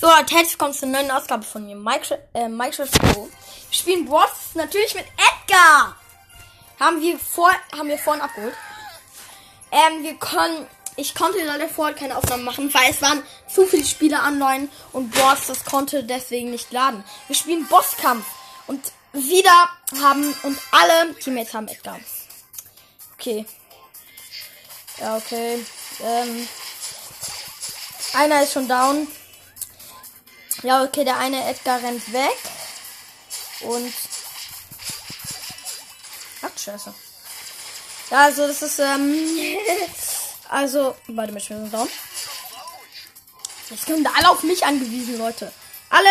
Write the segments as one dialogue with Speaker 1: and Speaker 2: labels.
Speaker 1: So, als herzlich willkommen zur neuen Ausgabe von mir, Minecraft, äh, Pro. Wir spielen Boss natürlich mit Edgar. Haben wir vor, haben wir vorhin abgeholt. Ähm, wir können, ich konnte leider vorher keine Aufnahme machen, weil es waren zu viele Spieler online und Boss, das konnte deswegen nicht laden. Wir spielen Bosskampf und wieder haben und alle Teammates haben Edgar. Okay. Ja, okay. Ähm, einer ist schon down. Ja, okay, der eine Edgar rennt weg. Und. Ach, scheiße. Ja, also, das ist, ähm. also, warte mal, ich bin down. Jetzt sind alle auf mich angewiesen, Leute. Alle,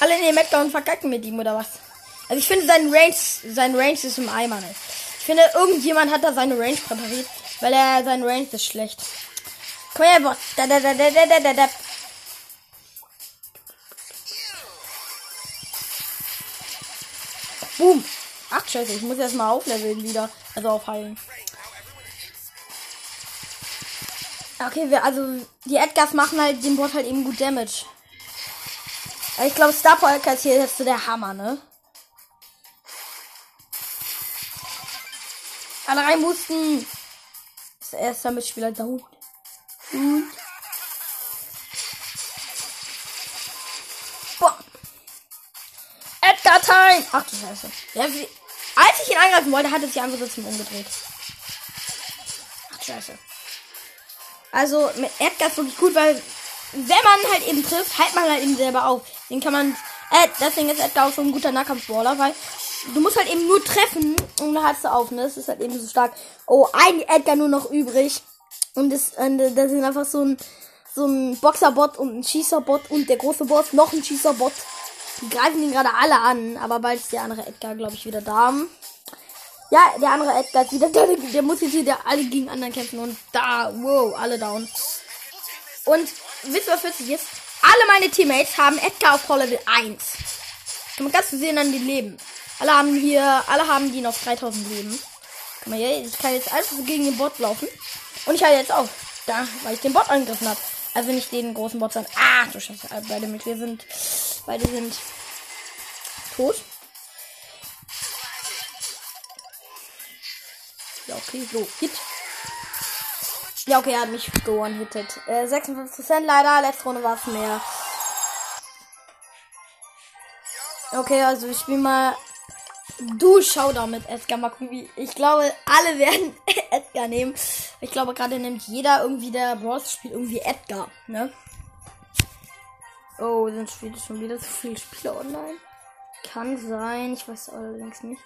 Speaker 1: alle nehmen Edgar und verkacken mit ihm, oder was? Also, ich finde, sein Range, sein Range ist im Eimer, ne? Ich finde, irgendjemand hat da seine Range präpariert, weil er, sein Range ist schlecht. Komm her, Bot. Da, da, da, da, da, da, da. Boom. Ach, scheiße, ich muss erstmal aufleveln wieder. Also aufheilen. Okay, wir, also die Edgars machen halt dem Bot halt eben gut Damage. Ich glaube, Star Power ist so der Hammer, ne? Alle rein mussten. Das erste Mitspieler down. Gut. Time! Ach du Scheiße. Ja, wie, als ich ihn angreifen wollte, hat es sich einfach so zum umgedreht. Ach du Scheiße. Also mit Edgar ist wirklich gut, weil wenn man halt eben trifft, hält man halt eben selber auf. Den kann man. Äh, deswegen ist Edgar auch so ein guter Nahkampfballer, weil du musst halt eben nur treffen und dann hast du auf, ne? Das ist halt eben so stark. Oh, ein Edgar nur noch übrig. Und das, und das sind einfach so ein, so ein Boxerbot und ein Schießerbot und der große Boss noch ein Schießerbot. Die greifen ihn gerade alle an, aber bald ist der andere Edgar, glaube ich, wieder da. Ja, der andere Edgar ist wieder da. Der muss jetzt hier der alle gegen anderen kämpfen und da, wow, alle down. Und wisst ihr, was witzig ist? Alle meine Teammates haben Edgar auf Power Level 1. Kann man ganz sehen an den Leben. Alle haben hier, alle haben die noch 3000 Leben. Guck mal hier, ich kann jetzt einfach gegen den Bot laufen. Und ich halte jetzt auf. Da, weil ich den Bot angegriffen habe. Also nicht den großen Bot, sondern. Ah, du Scheiße. Beide mit mir sind. Beide sind tot. Ja, okay, so. Hit. Ja, okay, er hat mich gewonnen-hittet. Äh, 56% leider. Letzte Runde war es mehr. Okay, also ich spiele mal Du Showdown mit Edgar. Mal gucken, wie. Ich glaube, alle werden Edgar nehmen. Ich glaube, gerade nimmt jeder irgendwie, der Bros spielt, irgendwie Edgar, ne? Oh, sind schon wieder so viele Spiele online? Kann sein, ich weiß allerdings nicht.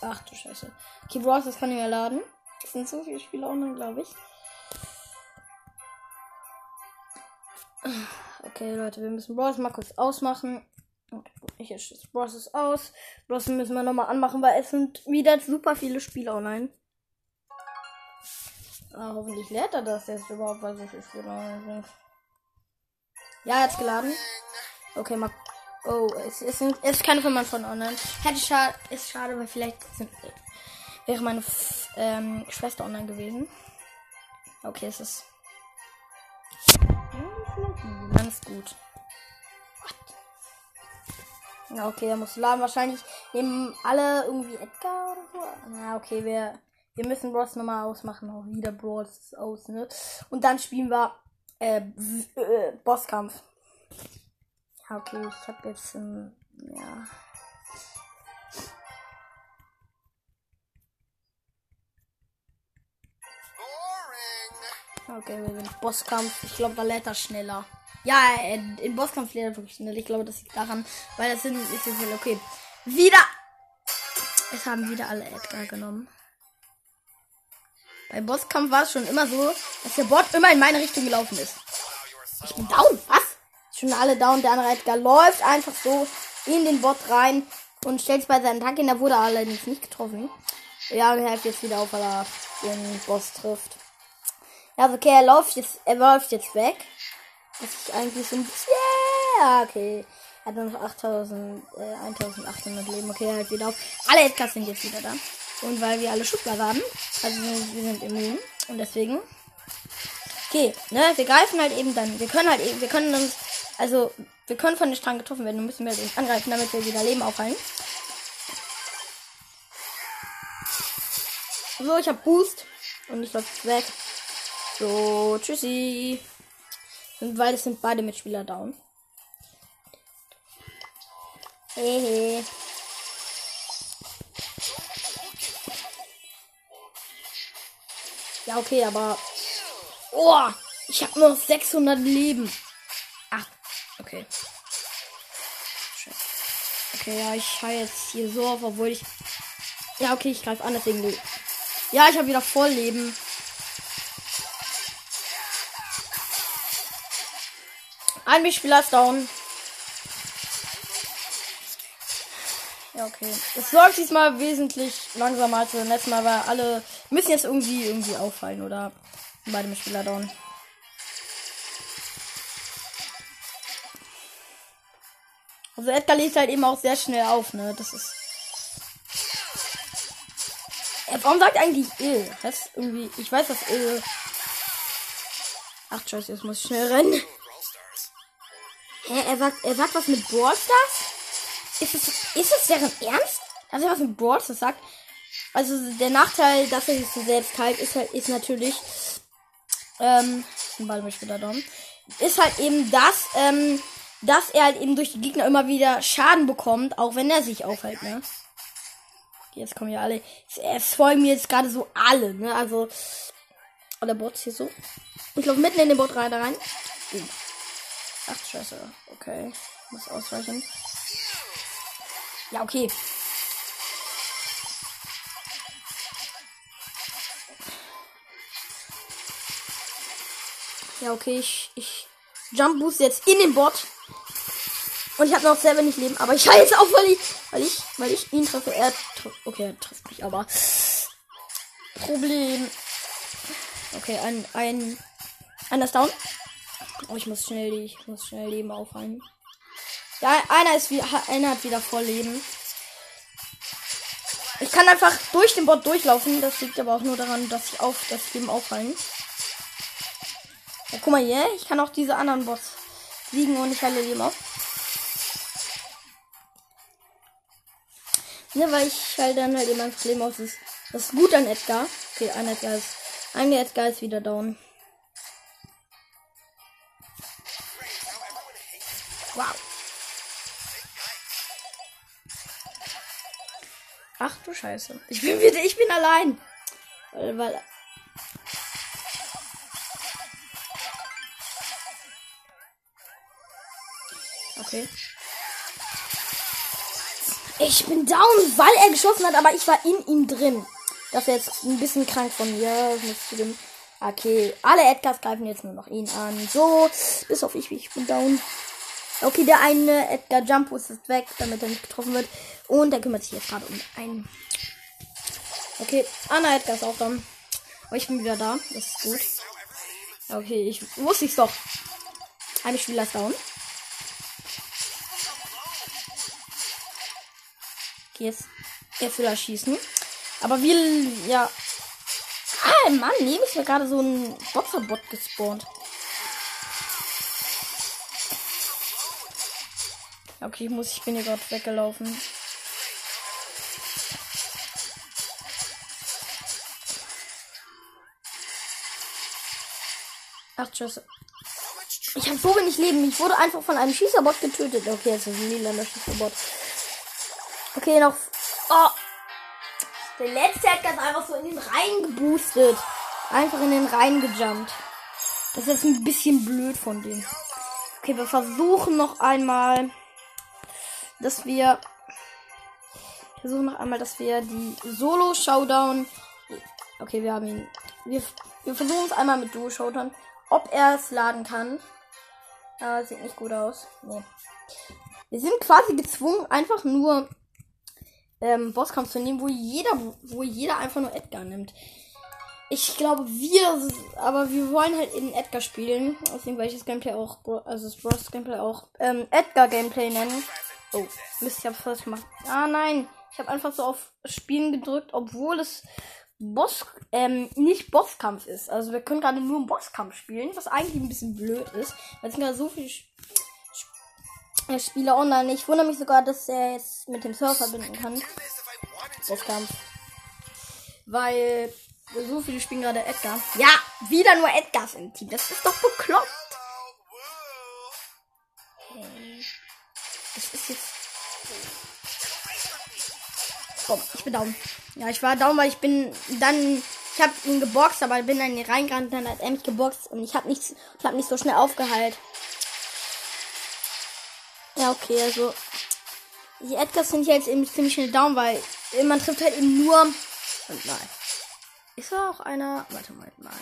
Speaker 1: Ach du Scheiße. Okay, Bros, das kann ich mir laden. Es sind so viele Spiele online, glaube ich. Okay, Leute, wir müssen Bros mal kurz ausmachen. Ich Bros ist aus. Bros müssen wir nochmal anmachen, weil es sind wieder super viele Spiele online. Ah, hoffentlich lädt er das jetzt überhaupt, weil so viele Spiele online sind. Ja, jetzt geladen. Okay, mal. Oh, es, es, sind, es ist keine von von online. Hätte schade, ist schade, weil vielleicht sind, wäre meine ähm, Schwester online gewesen. Okay, es ist. Ganz gut. Ja, okay, er muss laden. Wahrscheinlich nehmen alle irgendwie Edgar oder so. Na, okay, wir, wir müssen Bros nochmal ausmachen. Auch wieder Bros aus, ne? Und dann spielen wir äh, äh, Bosskampf. Ja, okay, ich habe jetzt ein, ja. Okay, wir sind Bosskampf. Ich glaube, da lädt er schneller. Ja, in Bosskampf lädt er wirklich schnell. Ich glaube, das liegt daran, weil das sind ist jetzt okay. Wieder. Es haben wieder alle Edgar genommen. Beim Bosskampf war es schon immer so, dass der Bot immer in meine Richtung gelaufen ist. Ich bin down, was? Schon alle down. Der andere Edgar läuft einfach so in den Bot rein und stellt sich bei seinen Tank hin. Der wurde allerdings nicht getroffen. Ja, er hilft jetzt wieder auf, weil er den Boss trifft. Ja, okay, er läuft jetzt, er läuft jetzt weg. Was ich eigentlich so ein bisschen, yeah, okay. Er hat noch 8000, äh, 1800 Leben. Okay, halt wieder auf. Alle Edgars sind jetzt wieder da. Und weil wir alle Schubler haben, also wir sind immun. Und deswegen. Okay, ne, wir greifen halt eben dann. Wir können halt eben, wir können uns, also, wir können von den Strang getroffen werden und müssen wir halt eben angreifen, damit wir wieder Leben aufhalten. So, ich hab Boost. Und ich läuft weg. So, tschüssi. Und weil es sind beide Mitspieler down. Hehe. Ja, okay, aber. Oh, ich habe nur 600 Leben. Ach, okay. Okay, ja, ich habe jetzt hier so auf, obwohl ich. Ja, okay, ich greife an, deswegen. Ja, ich habe wieder voll Leben. Ein Mitspieler ist down. Ja, okay. Es läuft diesmal wesentlich langsamer als beim letzten Mal, weil alle müssen jetzt irgendwie irgendwie auffallen oder beide Mitspieler down. Also Edgar legt halt eben auch sehr schnell auf, ne? Das ist. Ja, warum sagt eigentlich ill? Das irgendwie. Ich weiß, dass ill. Ach scheiße, jetzt muss ich schnell rennen. Hä, er sagt, er sagt was mit Brawl Stars? Ist es, ist es deren Ernst? Dass er was mit Brawl Stars sagt? Also der Nachteil, dass er sich so selbst teilt, ist halt, ist natürlich, ähm, Ball mich wieder down, ist halt eben das, ähm, dass er halt eben durch die Gegner immer wieder Schaden bekommt, auch wenn er sich aufhält, ne? Jetzt kommen ja alle. Es folgen mir jetzt gerade so alle, ne? Also. Oder Bots hier so. Ich laufe mitten in den Bot rein, da rein. Ach, scheiße. Okay. Muss ausweichen. Ja, okay. Ja, okay, ich, ich Jump Boost jetzt in den Bot. Und ich habe noch selber nicht Leben, aber ich heiße auch, weil ich, weil ich, weil ich ihn treffe. Er okay, er trifft mich, aber Problem. Okay, ein, ein, einer ist down. Oh, ich muss schnell, ich muss schnell Leben aufhalten. Ja, einer ist wie, einer hat wieder voll Leben. Ich kann einfach durch den Bot durchlaufen. Das liegt aber auch nur daran, dass ich auf das Leben aufhalten. Ja, guck mal hier. Ich kann auch diese anderen Bots liegen und ich halte Leben auf. Ne, weil ich halt dann halt immer ein Problem aus ist. Das ist gut an Edgar. Okay, ein Edgar ist. Ein Edgar ist wieder down. Scheiße. Ich bin wieder, ich bin allein. Weil, weil Okay. Ich bin down, weil er geschossen hat, aber ich war in ihm drin. Das ist jetzt ein bisschen krank von mir. Okay, alle Edgars greifen jetzt nur noch ihn an. So, bis auf ich, ich bin down. Okay, der eine Edgar Jump ist weg, damit er nicht getroffen wird. Und der kümmert sich jetzt gerade um einen. Okay, Anna Edgar ist auch down. Aber ich bin wieder da. Das ist gut. Okay, ich wusste ich's doch. Ein Spieler ist down. Jetzt, jetzt will er schießen. Aber wir, ja. Ah, Mann, neben ist mir gerade so ein Boxerbot gespawnt. Okay, ich muss, ich bin hier gerade weggelaufen. Ach, tschüss. Ich habe so wenig Leben. Ich wurde einfach von einem Schießerbot getötet. Okay, jetzt ist ein lila Schießerbot. Okay, noch. Oh. Der letzte hat ganz einfach so in den Rhein geboostet. Einfach in den Rhein gejumpt. Das ist ein bisschen blöd von dem. Okay, wir versuchen noch einmal, dass wir versuchen noch einmal, dass wir die Solo Showdown. Okay, wir haben ihn. Wir, wir versuchen es einmal mit Duo Showdown, ob er es laden kann. Ah, sieht nicht gut aus. Nee. Wir sind quasi gezwungen, einfach nur ähm, Bosskampf zu nehmen, wo jeder, wo jeder einfach nur Edgar nimmt. Ich glaube, wir, aber wir wollen halt in Edgar spielen. Deswegen werde ich das Gameplay auch, also das Bros Gameplay auch, ähm, Edgar Gameplay nennen. Oh, Mist, ich hab's falsch gemacht. Ah, nein. Ich habe einfach so auf Spielen gedrückt, obwohl es Boss, ähm, nicht Bosskampf ist. Also wir können gerade nur einen Bosskampf spielen, was eigentlich ein bisschen blöd ist, weil es sind gerade so viele äh, Spieler online. Ich wundere mich sogar, dass er jetzt mit dem Server verbinden kann. Bosskampf. Weil so viele spielen gerade Edgar. Ja, wieder nur Edgars im Team. Das ist doch bekloppt. Komm, ich bin down. Ja, ich war down, weil ich bin dann. Ich habe ihn geboxt, aber bin dann reingerannt, dann hat er mich geboxt und ich habe nichts, ich habe nicht so schnell aufgeheilt. Ja, okay, also die Edgars sind jetzt eben ziemlich schnell down, weil man trifft halt eben nur und nein. Ist er auch einer? Warte mal mal.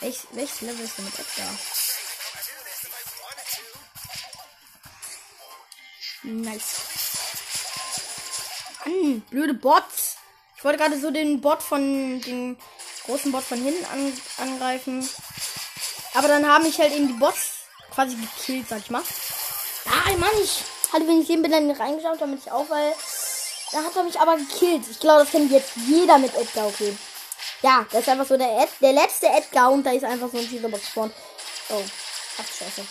Speaker 1: Welch, welches Level ist denn mit Edgar? Nice. Mann, blöde Bots. Ich wollte gerade so den Bot von den großen Bot von hinten an, angreifen. Aber dann haben mich halt eben die Bots quasi gekillt, sag ich mal. Ah, Mann, ich hatte wenn ich eben bin dann reingeschaut, damit ich auch, weil da hat er mich aber gekillt. Ich glaube, das kennt jetzt jeder mit Edgar, okay. Ja, das ist einfach so der, Ed, der letzte Edgar und da ist einfach so ein Teaserbox spawn. Oh, ach du Scheiße.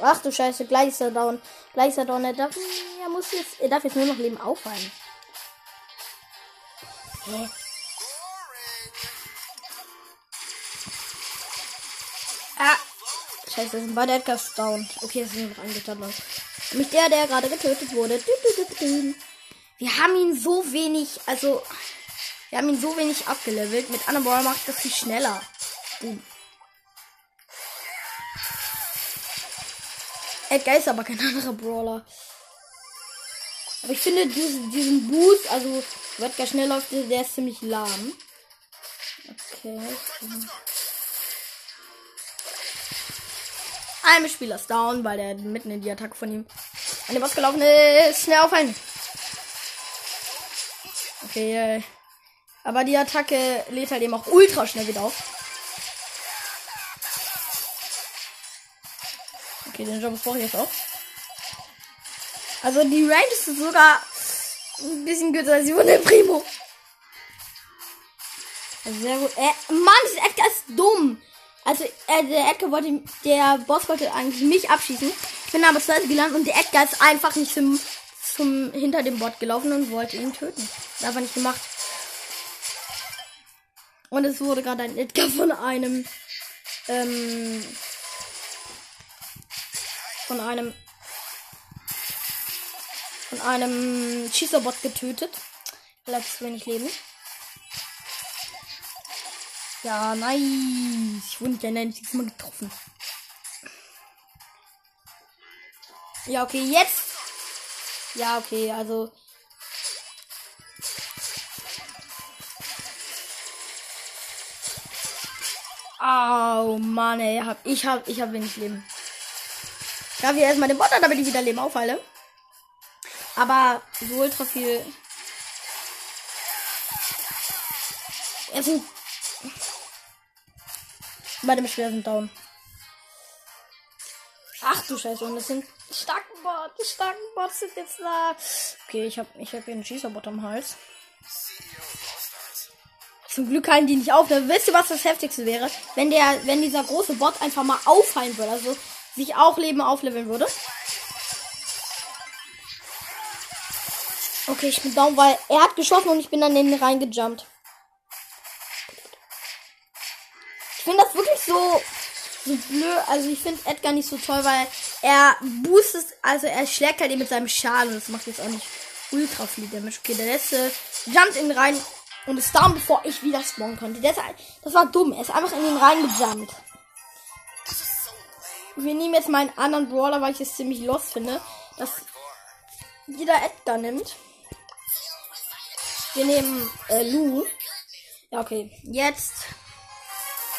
Speaker 1: Ach du Scheiße, gleich ist er down. Gleich ist er down. Er darf, er muss jetzt, er darf jetzt nur noch Leben auffallen. Hä? Ah. Scheiße, sind beide Edgars down. Okay, es sind noch angetan. Nämlich der, der gerade getötet wurde. Wir haben ihn so wenig, also wir haben ihn so wenig abgelevelt. Mit anderen Brawler macht das viel schneller. Boom. Edgar ist aber kein anderer Brawler. Aber ich finde diesen, diesen Boost, also Edgar schnell läuft, der ist ziemlich lahm. Okay. Ein Spieler ist down, weil der mitten in die Attacke von ihm an den Boss gelaufen ist. Schnell aufhalten. Okay. Äh, aber die Attacke lädt halt eben auch ultra schnell wieder auf. Okay, den Job brauche ich jetzt auch. Also die Range ist sogar ein bisschen kürzer als der Primo. Sehr gut. Äh, Mann, dieser Edgar ist dumm. Also, äh, der Edgar wollte, der Boss wollte eigentlich mich abschießen. Ich bin aber zuerst gelandet und der Edgar ist einfach nicht zum, zum, hinter dem Bot gelaufen und wollte ihn töten. Das hat er nicht gemacht. Und es wurde gerade ein Edgar von einem, ähm, von einem, von einem Schießerbot getötet. Relativ wenig Leben. Ja, nice. Ich wurde ja nicht Mal getroffen. Ja, okay, jetzt. Ja, okay, also. Oh Mann, ey, ich hab, ich hab wenig Leben. Ich darf hier erstmal den Bot, damit ich wieder Leben aufheile. Aber so ultra viel. Er sind Beide Beschwer sind down. Ach du Scheiße, und das sind starken Bots. Die starken Bots sind jetzt da. Okay, ich habe ich hab hier einen Schießerbot am Hals. Zum Glück halten die nicht auf. Wisst ihr, was das heftigste wäre? Wenn der, wenn dieser große Bot einfach mal auffallen würde. Also sich auch Leben aufleveln würde. Okay, ich bin down, weil er hat geschossen und ich bin dann in den reingejumpt. Ich finde das wirklich so, so blöd. Also ich finde Edgar nicht so toll, weil er boostet, also er schlägt halt eben mit seinem Schal und das macht jetzt auch nicht ultra viel Damage. Okay, der letzte jumpt in den rein und ist down, bevor ich wieder spawnen konnte. Das, das war dumm. Er ist einfach in den rein gejumpt. Wir nehmen jetzt mal einen anderen Brawler, weil ich es ziemlich lost finde, dass jeder Edgar nimmt. Wir nehmen äh, Lu. Ja, okay. Jetzt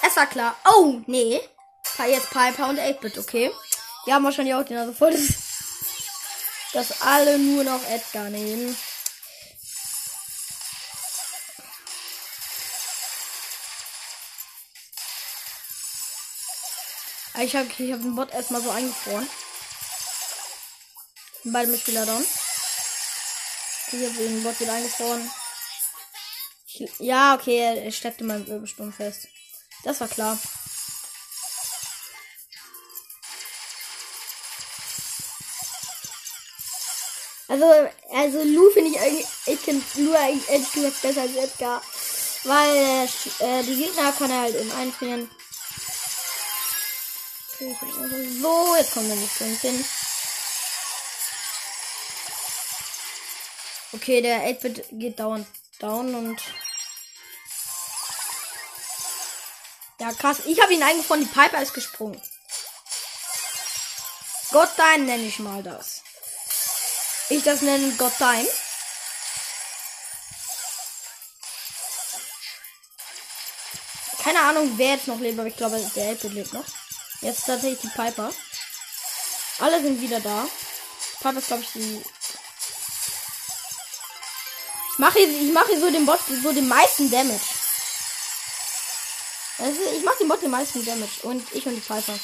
Speaker 1: es war klar. Oh, nee. Jetzt Piper und 8-Bit, okay. Die haben wahrscheinlich auch den, also voll das, dass alle nur noch Edgar nehmen. Ich habe ich hab den Bot erstmal so eingefroren. Beide Mitspieler down. Ich habe den Bot wieder eingefroren. Ja, okay, er steckte meinen Wirbelsturm fest. Das war klar. Also, also Lu finde ich eigentlich, ich finde Lu eigentlich ehrlich gesagt besser als Edgar. Weil äh, die Gegner kann er halt eben einfrieren. So, jetzt kommen wir nicht hin. Okay, der 8-Bit geht dauernd down und. Ja, krass. Ich habe ihn eingefunden, die Piper ist gesprungen. Gott dein nenne ich mal das. Ich das nenne Gott dein. Keine Ahnung, wer jetzt noch lebt, aber ich glaube, der Elbe lebt noch. Jetzt tatsächlich die Piper. Alle sind wieder da. Piper ist, glaube ich, die. Ich mache ich mache so den Bot so den meisten Damage. Also ich mache den Bot den meisten Damage. Und ich und die Piper.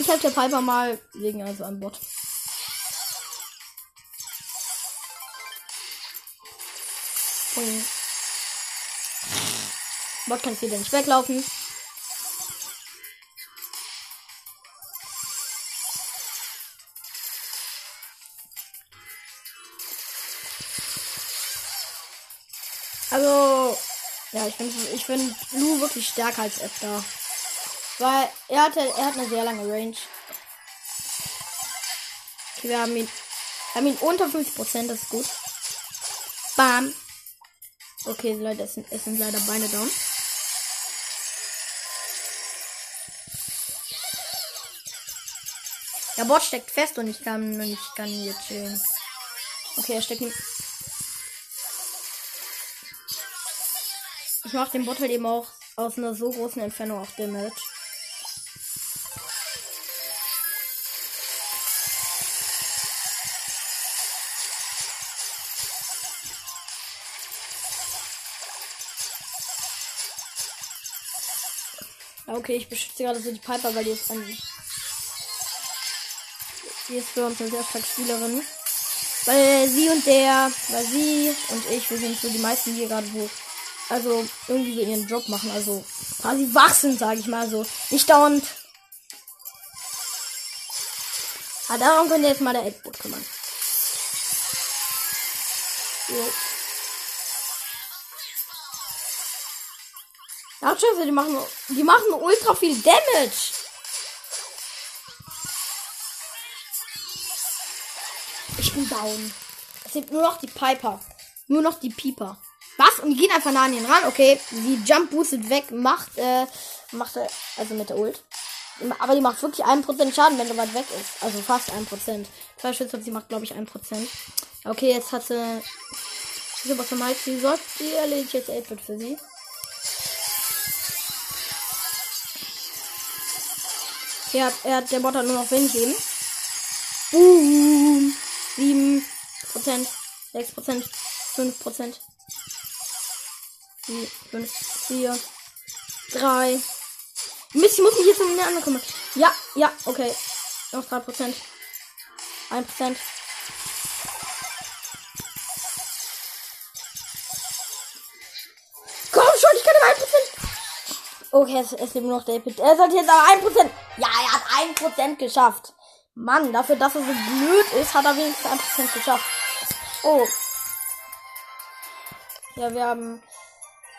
Speaker 1: Ich helfe der Piper mal wegen also einem Bot. Und Bot kann wieder nicht weglaufen. Ja, ich finde ich find Lu wirklich stärker als Edgar. Weil er hatte, er hat eine sehr lange Range. Okay, wir haben ihn, haben ihn unter 50%, das ist gut. Bam. Okay, Leute, es sind, es sind leider Beine down. Der Bot steckt fest und ich kann, ich kann jetzt chillen. Okay, er steckt nicht. Ich mache den Bot halt eben auch aus einer so großen Entfernung auf Damage. Okay, ich beschütze gerade so die Piper, weil die ist an. Die ist für uns eine sehr starke Spielerin. Weil sie und der, weil sie und ich, wir sind so die meisten, hier gerade wo, also irgendwie so ihren Job machen, also quasi wachsen, sage ich mal so. Nicht dauernd. Ah, darum könnt ihr jetzt mal der Edboot kümmern. Ja, Scheiße, die machen, die machen ultra viel Damage. Ich bin down. Es sind nur noch die Piper. Nur noch die Pieper. Was? Und die gehen einfach nah an ihn ran. Okay, die Jump boostet weg, macht, äh, macht, äh, also mit der Ult. Aber die macht wirklich 1% Schaden, wenn du weit weg ist. Also fast 1%. Zwei Schüsse, sie macht, glaube ich, 1%. Okay, jetzt hat sie. Sie was vermeint, sie sollte, die erledigt jetzt 8 für sie. Er hat, er hat der Bot hat nur noch wenig Leben. Boom. 7 Prozent, 6 Prozent, 5 Prozent. 5, 4, 3. Mist, ich muss mich jetzt um den anderen kümmern. Ja, ja, okay. Noch 3 Prozent. 1 Prozent. Komm schon, ich kann aber 1 Prozent. Okay, es, lebt nur noch David. Er sollte jetzt aber 1 Prozent. Ja, er hat 1 Prozent geschafft. Mann, dafür, dass er so blöd ist, hat er wenigstens 1 Prozent geschafft. Oh. Ja, wir haben.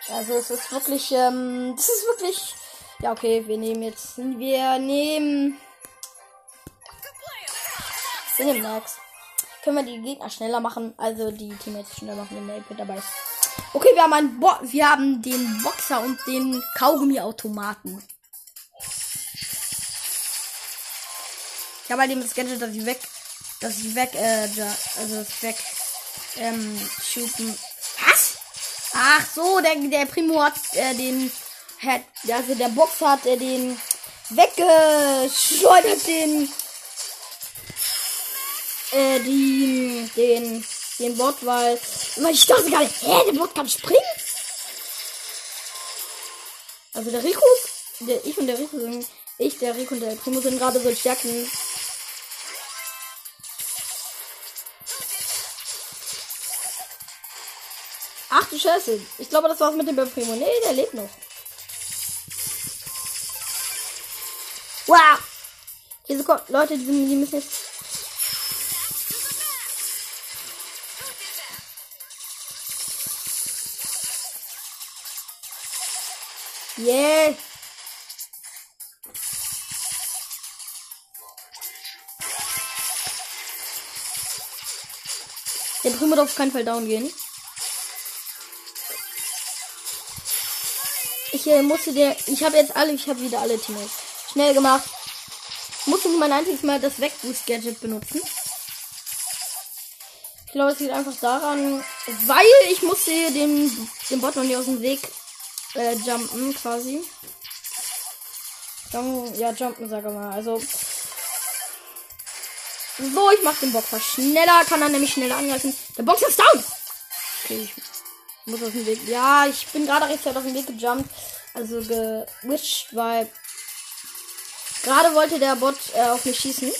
Speaker 1: Also es ist wirklich, ähm, das ist wirklich. Ja, okay, wir nehmen jetzt. Wir nehmen. Wir nehmen Max. Können wir die Gegner schneller machen, also die Teammates schneller machen, wenn der Pit dabei ist. Okay, wir haben einen Bo wir haben den Boxer und den Kaugummi-Automaten. Ich habe halt eben das Gadget, dass ich weg, dass ich weg, äh, also das weg, ähm, shooten. Ach so, der, der Primo hat äh, den, hat, also der Box hat äh, den weggeschleudert, den, äh, die, den, den Bot, weil, ich dachte nicht, hä, der Bot kann springen? Also der Rico, der, ich und der Rico sind, ich, der Rico und der Primo sind gerade so stärken Ach du Scheiße. Ich glaube, das war's mit dem Primo. Nee, der lebt noch. Wow. Diese Ko Leute, die, die müssen jetzt. Yeah. Der Primo darf auf keinen Fall down gehen. Äh, musste der. Ich habe jetzt alle. Ich habe wieder alle Teammates. Schnell gemacht. Musste nicht mein einziges Mal das Wegboost-Gadget benutzen. Ich glaube, es liegt einfach daran, weil ich musste den, den Bot noch nicht aus dem Weg äh, jumpen, quasi. Ja, jumpen, sag mal. Also. So, ich mach den Boxer schneller, kann er nämlich schneller angreifen. Der Boxer ist down! Okay, ich muss aus dem Weg. Ja, ich bin gerade rechtzeitig auf den Weg gejumpt. Also gewischt, weil gerade wollte der Bot äh, auf mich schießen.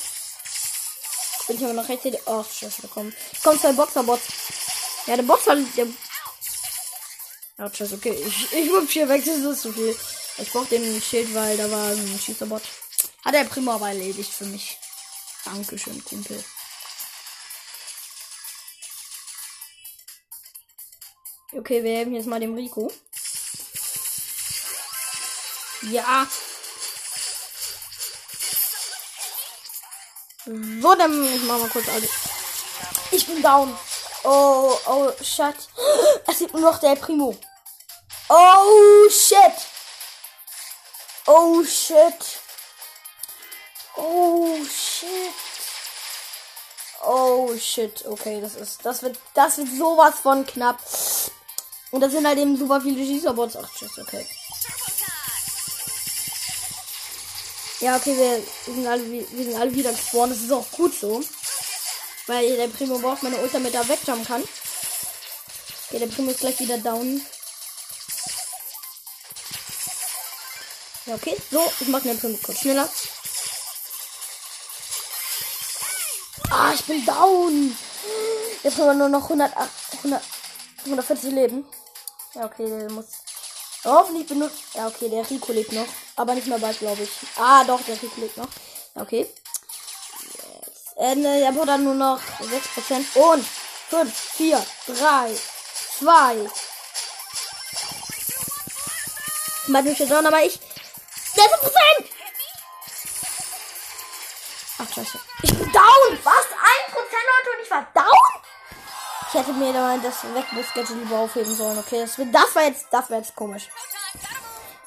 Speaker 1: Bin ich aber noch rechtzeitig. Oh, scheiße, da kommen. Kommt zwei Boxerbots. Ja, der Boxer. Der ja, tschüss, okay. Ich, ich hüpf hier weg, das ist zu viel. Ich brauch den Schild, weil da war ein Schießerbot. Hat er prima aber erledigt für mich. Dankeschön, Kumpel. Okay, wir helfen jetzt mal dem Rico. Ja. So, dann ich mach mal kurz alles. Ich bin down. Oh, oh, shit. Es gibt nur noch der Primo. Oh, shit. Oh, shit. Oh, shit. Oh, shit. Okay, das ist, das wird, das wird sowas von knapp. Und da sind halt eben super viele Schießerbots. Ach, tschüss, okay. Ja, okay, wir sind alle, wir sind alle wieder gespawnt. Das ist auch gut so. Weil der Primo braucht meine Ultra mit da wegjumpen kann. Okay, der Primo ist gleich wieder down. Ja, okay. So, ich mache den Primo kurz schneller. Ah, ich bin down. Jetzt haben wir nur noch 100, 100, 140 Leben. Ja, okay, der muss. Hoffentlich benutzt. Ja, okay, der Rico lebt noch. Aber nicht mehr bald, glaube ich. Ah, doch, der Rico lebt noch. Okay. Äh, der wurde dann nur noch 6%. Und 5, 4, 3, 2. Mal durch down, aber ich. 6%! Ach, scheiße. Ich bin down! Was? 1% Leute und ich war down? Ich hätte mir da das Wegbus-Gadget lieber aufheben sollen. Okay, das, das war jetzt, das war jetzt komisch.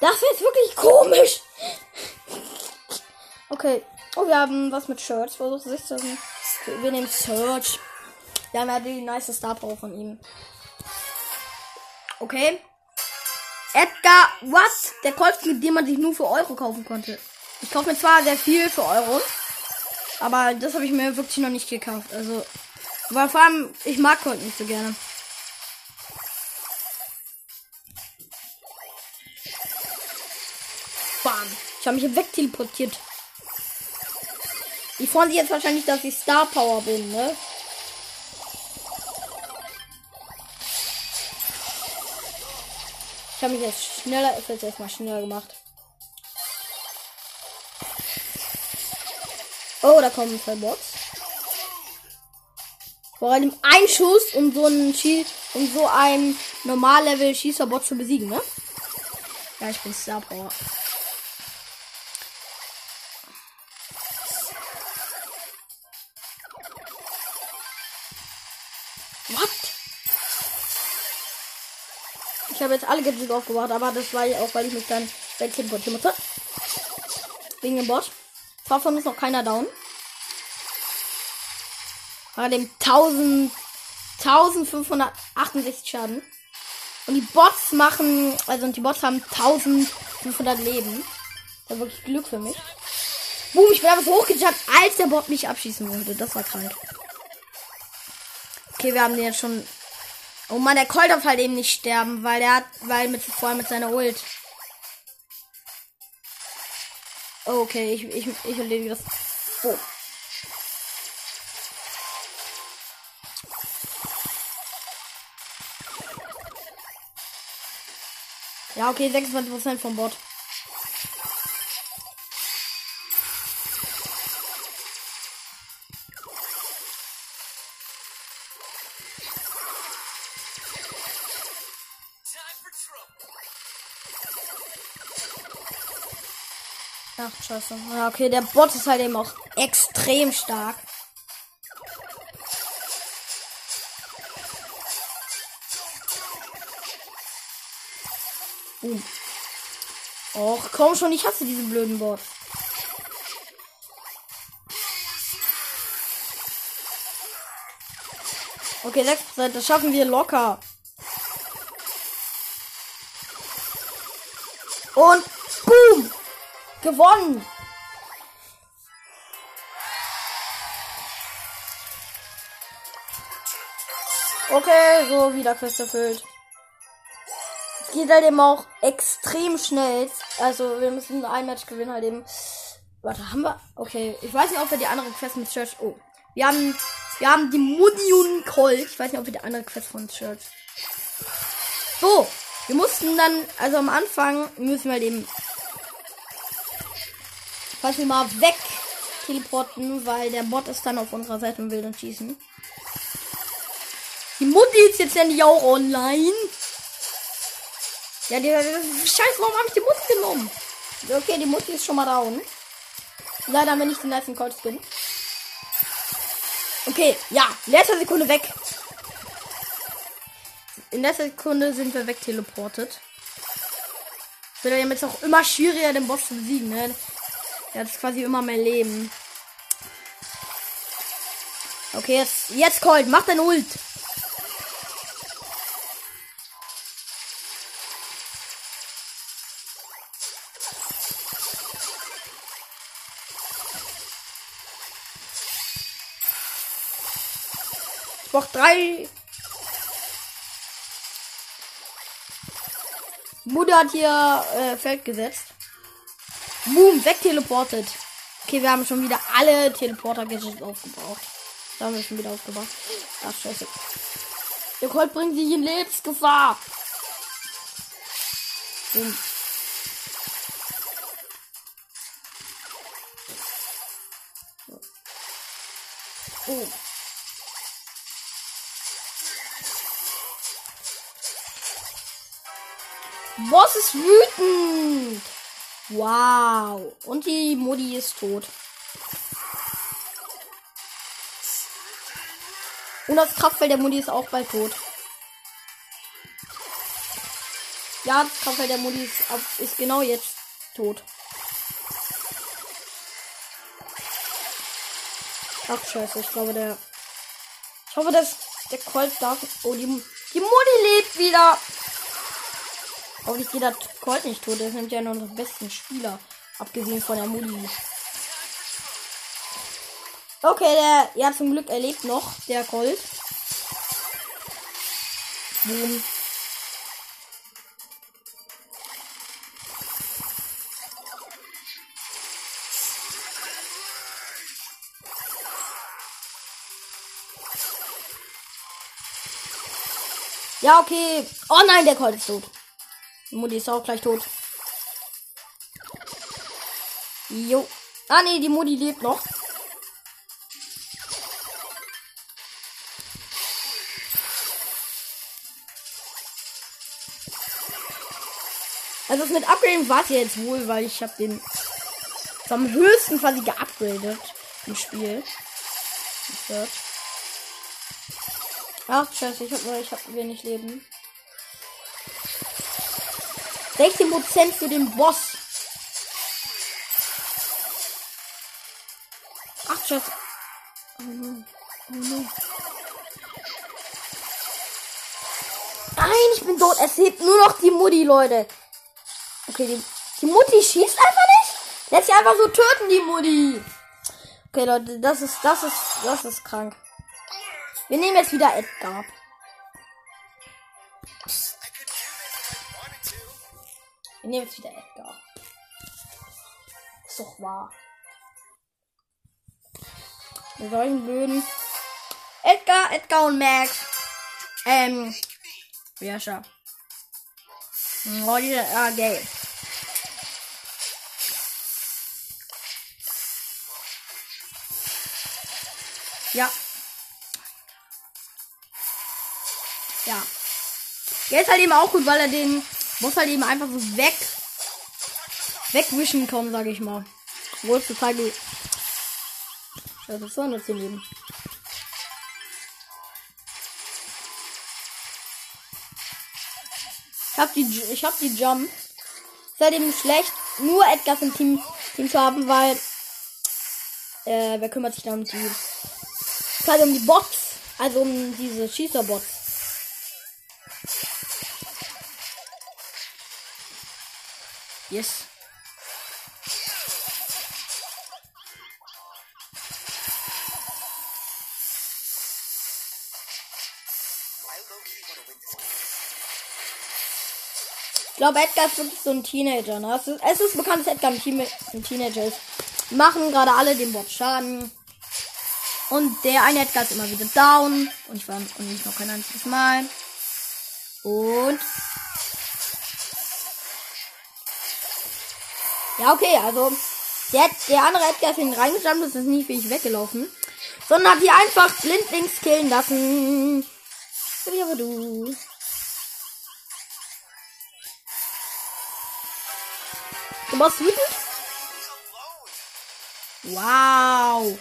Speaker 1: Das jetzt wirklich komisch. Okay. Oh, wir haben was mit Shirts. Ist das? Okay, wir nehmen Search. Wir haben ja die nice Star Power von ihm. Okay. Edgar, was? Der Colt, mit dem man sich nur für Euro kaufen konnte. Ich kaufe mir zwar sehr viel für Euro. Aber das habe ich mir wirklich noch nicht gekauft. Also weil vor allem, ich mag Colt nicht so gerne. Ich habe mich hier wegteleportiert. Die freuen sich jetzt wahrscheinlich, dass ich Star Power bin, ne? Ich habe mich jetzt schneller, ich jetzt erstmal schneller gemacht. Oh, da kommen zwei Bots. Vor allem ein Schuss, um so einen Schie um so ein Normallevel Schießerbot zu besiegen, ne? Ja, ich bin Star Power. Ich habe jetzt alle Gadgets aufgebaut, aber das war ja auch, weil ich mich dann wegteleportieren musste. Wegen dem Bot. Zwar von uns noch keiner down. Bei dem 1000, 1568 Schaden. Und die Bots machen, also die Bots haben 1500 Leben. Das war wirklich Glück für mich. Boom, ich bin aber so hochgejumpt, als der Bot mich abschießen wollte. Das war krank. Okay, wir haben den jetzt schon. Oh man, der Colt darf halt eben nicht sterben, weil er hat, weil mit, vor allem mit seiner Ult. Oh, okay, ich, ich, ich erledige das. Oh. Ja, okay, 26% vom Bot. Scheiße. Ja, okay, der Bot ist halt eben auch extrem stark. Boom. Och, komm schon, ich hasse diesen blöden Bot. Okay, 6%, das schaffen wir locker. Und boom! Gewonnen! Okay, so wieder Quest erfüllt. Es geht halt eben auch extrem schnell. Also wir müssen ein Match gewinnen halt eben. Warte, haben wir? Okay, ich weiß nicht, ob wir die andere Quest mit Church. Oh, wir haben, wir haben die Mudion Colt. Ich weiß nicht, ob wir die andere Quest von Church. So, wir mussten dann, also am Anfang müssen wir halt eben falls wir mal weg teleporten, weil der Bot ist dann auf unserer Seite und will dann schießen. Die Mutti ist jetzt ja nicht auch online. Ja, die, Scheiße, warum habe ich die Mutti genommen? Okay, die Mutti ist schon mal down. Leider wir nicht den letzten Cold Skin. Okay, ja, letzte Sekunde weg. In letzter Sekunde sind wir weg teleportet. Wird ja jetzt auch immer schwieriger, den Boss zu besiegen, ne? Der hat quasi immer mein Leben. Okay, jetzt, jetzt Colt, mach dein Ult. Ich brauch drei. Mutter hat hier äh, Feld gesetzt. Boom, wegteleportet. Okay, wir haben schon wieder alle Teleporter-Gadgets aufgebraucht. Da haben wir schon wieder aufgebaut. Ach, scheiße. Der Colt bringt sich in Lebensgefahr. Boom. Oh. Boss ist wütend. Wow. Und die Mutti ist tot. Und das Kraftfeld der Mutti ist auch bald tot. Ja, das Kraftfeld der Mutti ist, ist genau jetzt tot. Ach scheiße, ich glaube der. Ich hoffe, dass der Colt darf. Oh, die, die Mutti lebt wieder. Hoffentlich geht der Colt nicht tot. Der sind ja nur unsere besten Spieler. Abgesehen von der Mutti. Okay, der, ja, zum Glück erlebt noch, der Colt. Boom. Ja, okay. Oh nein, der Colt ist tot. Mutti ist auch gleich tot. Jo. Ah, nee, die Mutti lebt noch. Also das mit Upgraden war es jetzt wohl, weil ich habe den am höchsten quasi geupgradet im Spiel. Ach, scheiße, ich hab nur, ich hab wenig Leben. 16% für den Boss. Ach, Scheiße. Oh no. Oh no. Nein, ich bin tot. Es hebt nur noch die Mutti, Leute. Okay, die, die Mutti schießt einfach nicht. Lässt sie einfach so töten, die Mutti. Okay, Leute, das ist, das ist, das ist krank. Wir nehmen jetzt wieder Edgar. Nehmen jetzt wieder Edgar. Ist doch wahr. Mit solchen blöden. Edgar, Edgar und Max. Ähm. Ja, schau. Oh, die, ah, geil. Ja. Ja. Ist halt eben auch gut, weil er den muss halt eben einfach so weg wegwischen kommen, sage ich mal. Wo ist total gut. Das ist 210 Leben. Ich hab die, ich hab die Jump. Ist halt eben schlecht, nur Edgar im Team, Team zu haben, weil, äh, wer kümmert sich da um die, halt um die Bots, also um diese Schießerbots. Yes. Ich glaube, Edgar ist wirklich so ein Teenager. Ne? Es, ist, es ist bekannt, dass Edgar ein, Team, ein Teenager ist. Machen gerade alle dem Bot Schaden. Und der eine Edgar ist immer wieder down. Und ich war und nicht noch kein einziges Mal. Und. Ja, okay, also. Der, der andere Edgar ist reingestanden, das ist nicht wie ich weggelaufen. Sondern hat die einfach blindlings killen lassen. Aber du. Du warst wütend? Wow.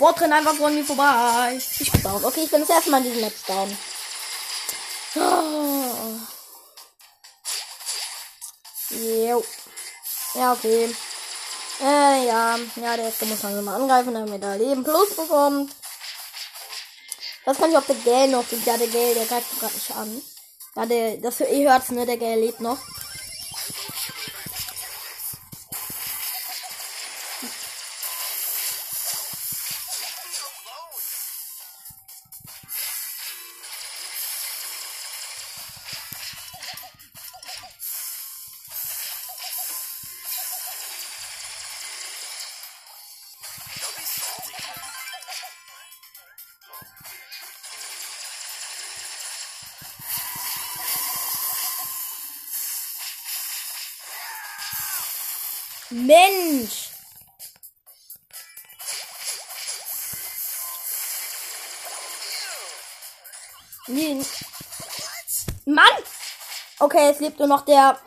Speaker 1: Rennt einfach von mir vorbei. Ich bin down. Okay, ich bin das erste Mal in diesem Match down. Ja, okay. Äh, ja. Ja, der erste muss langsam mal angreifen, damit er Leben plus bekommt. Das kann ich auf der Gale noch. Ja, der Gale, der greift gerade nicht an. Ja, der, das ihr hört's, ne? Der Gale lebt noch. Mensch! Nee. Mann! Okay, es lebt nur noch der.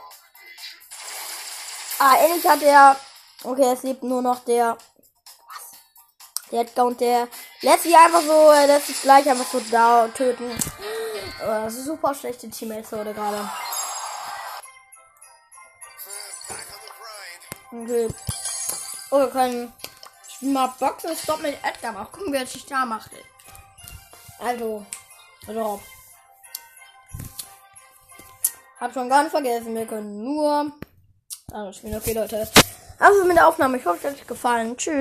Speaker 1: Ah, endlich hat er. Okay, es lebt nur noch der. Was? Der Edgar und der lässt sich einfach so, lässt sich gleich einfach so da töten. Oh, super schlechte Teammates heute gerade. Okay. Oh, wir können mal Boxen Stop mit Edgar machen. Gucken, wer sich da macht. Also, also. Hab schon gar nicht vergessen, wir können nur. Also, spielen. Okay, Leute. Also mit der Aufnahme. Ich hoffe, es hat euch gefallen. Tschüss.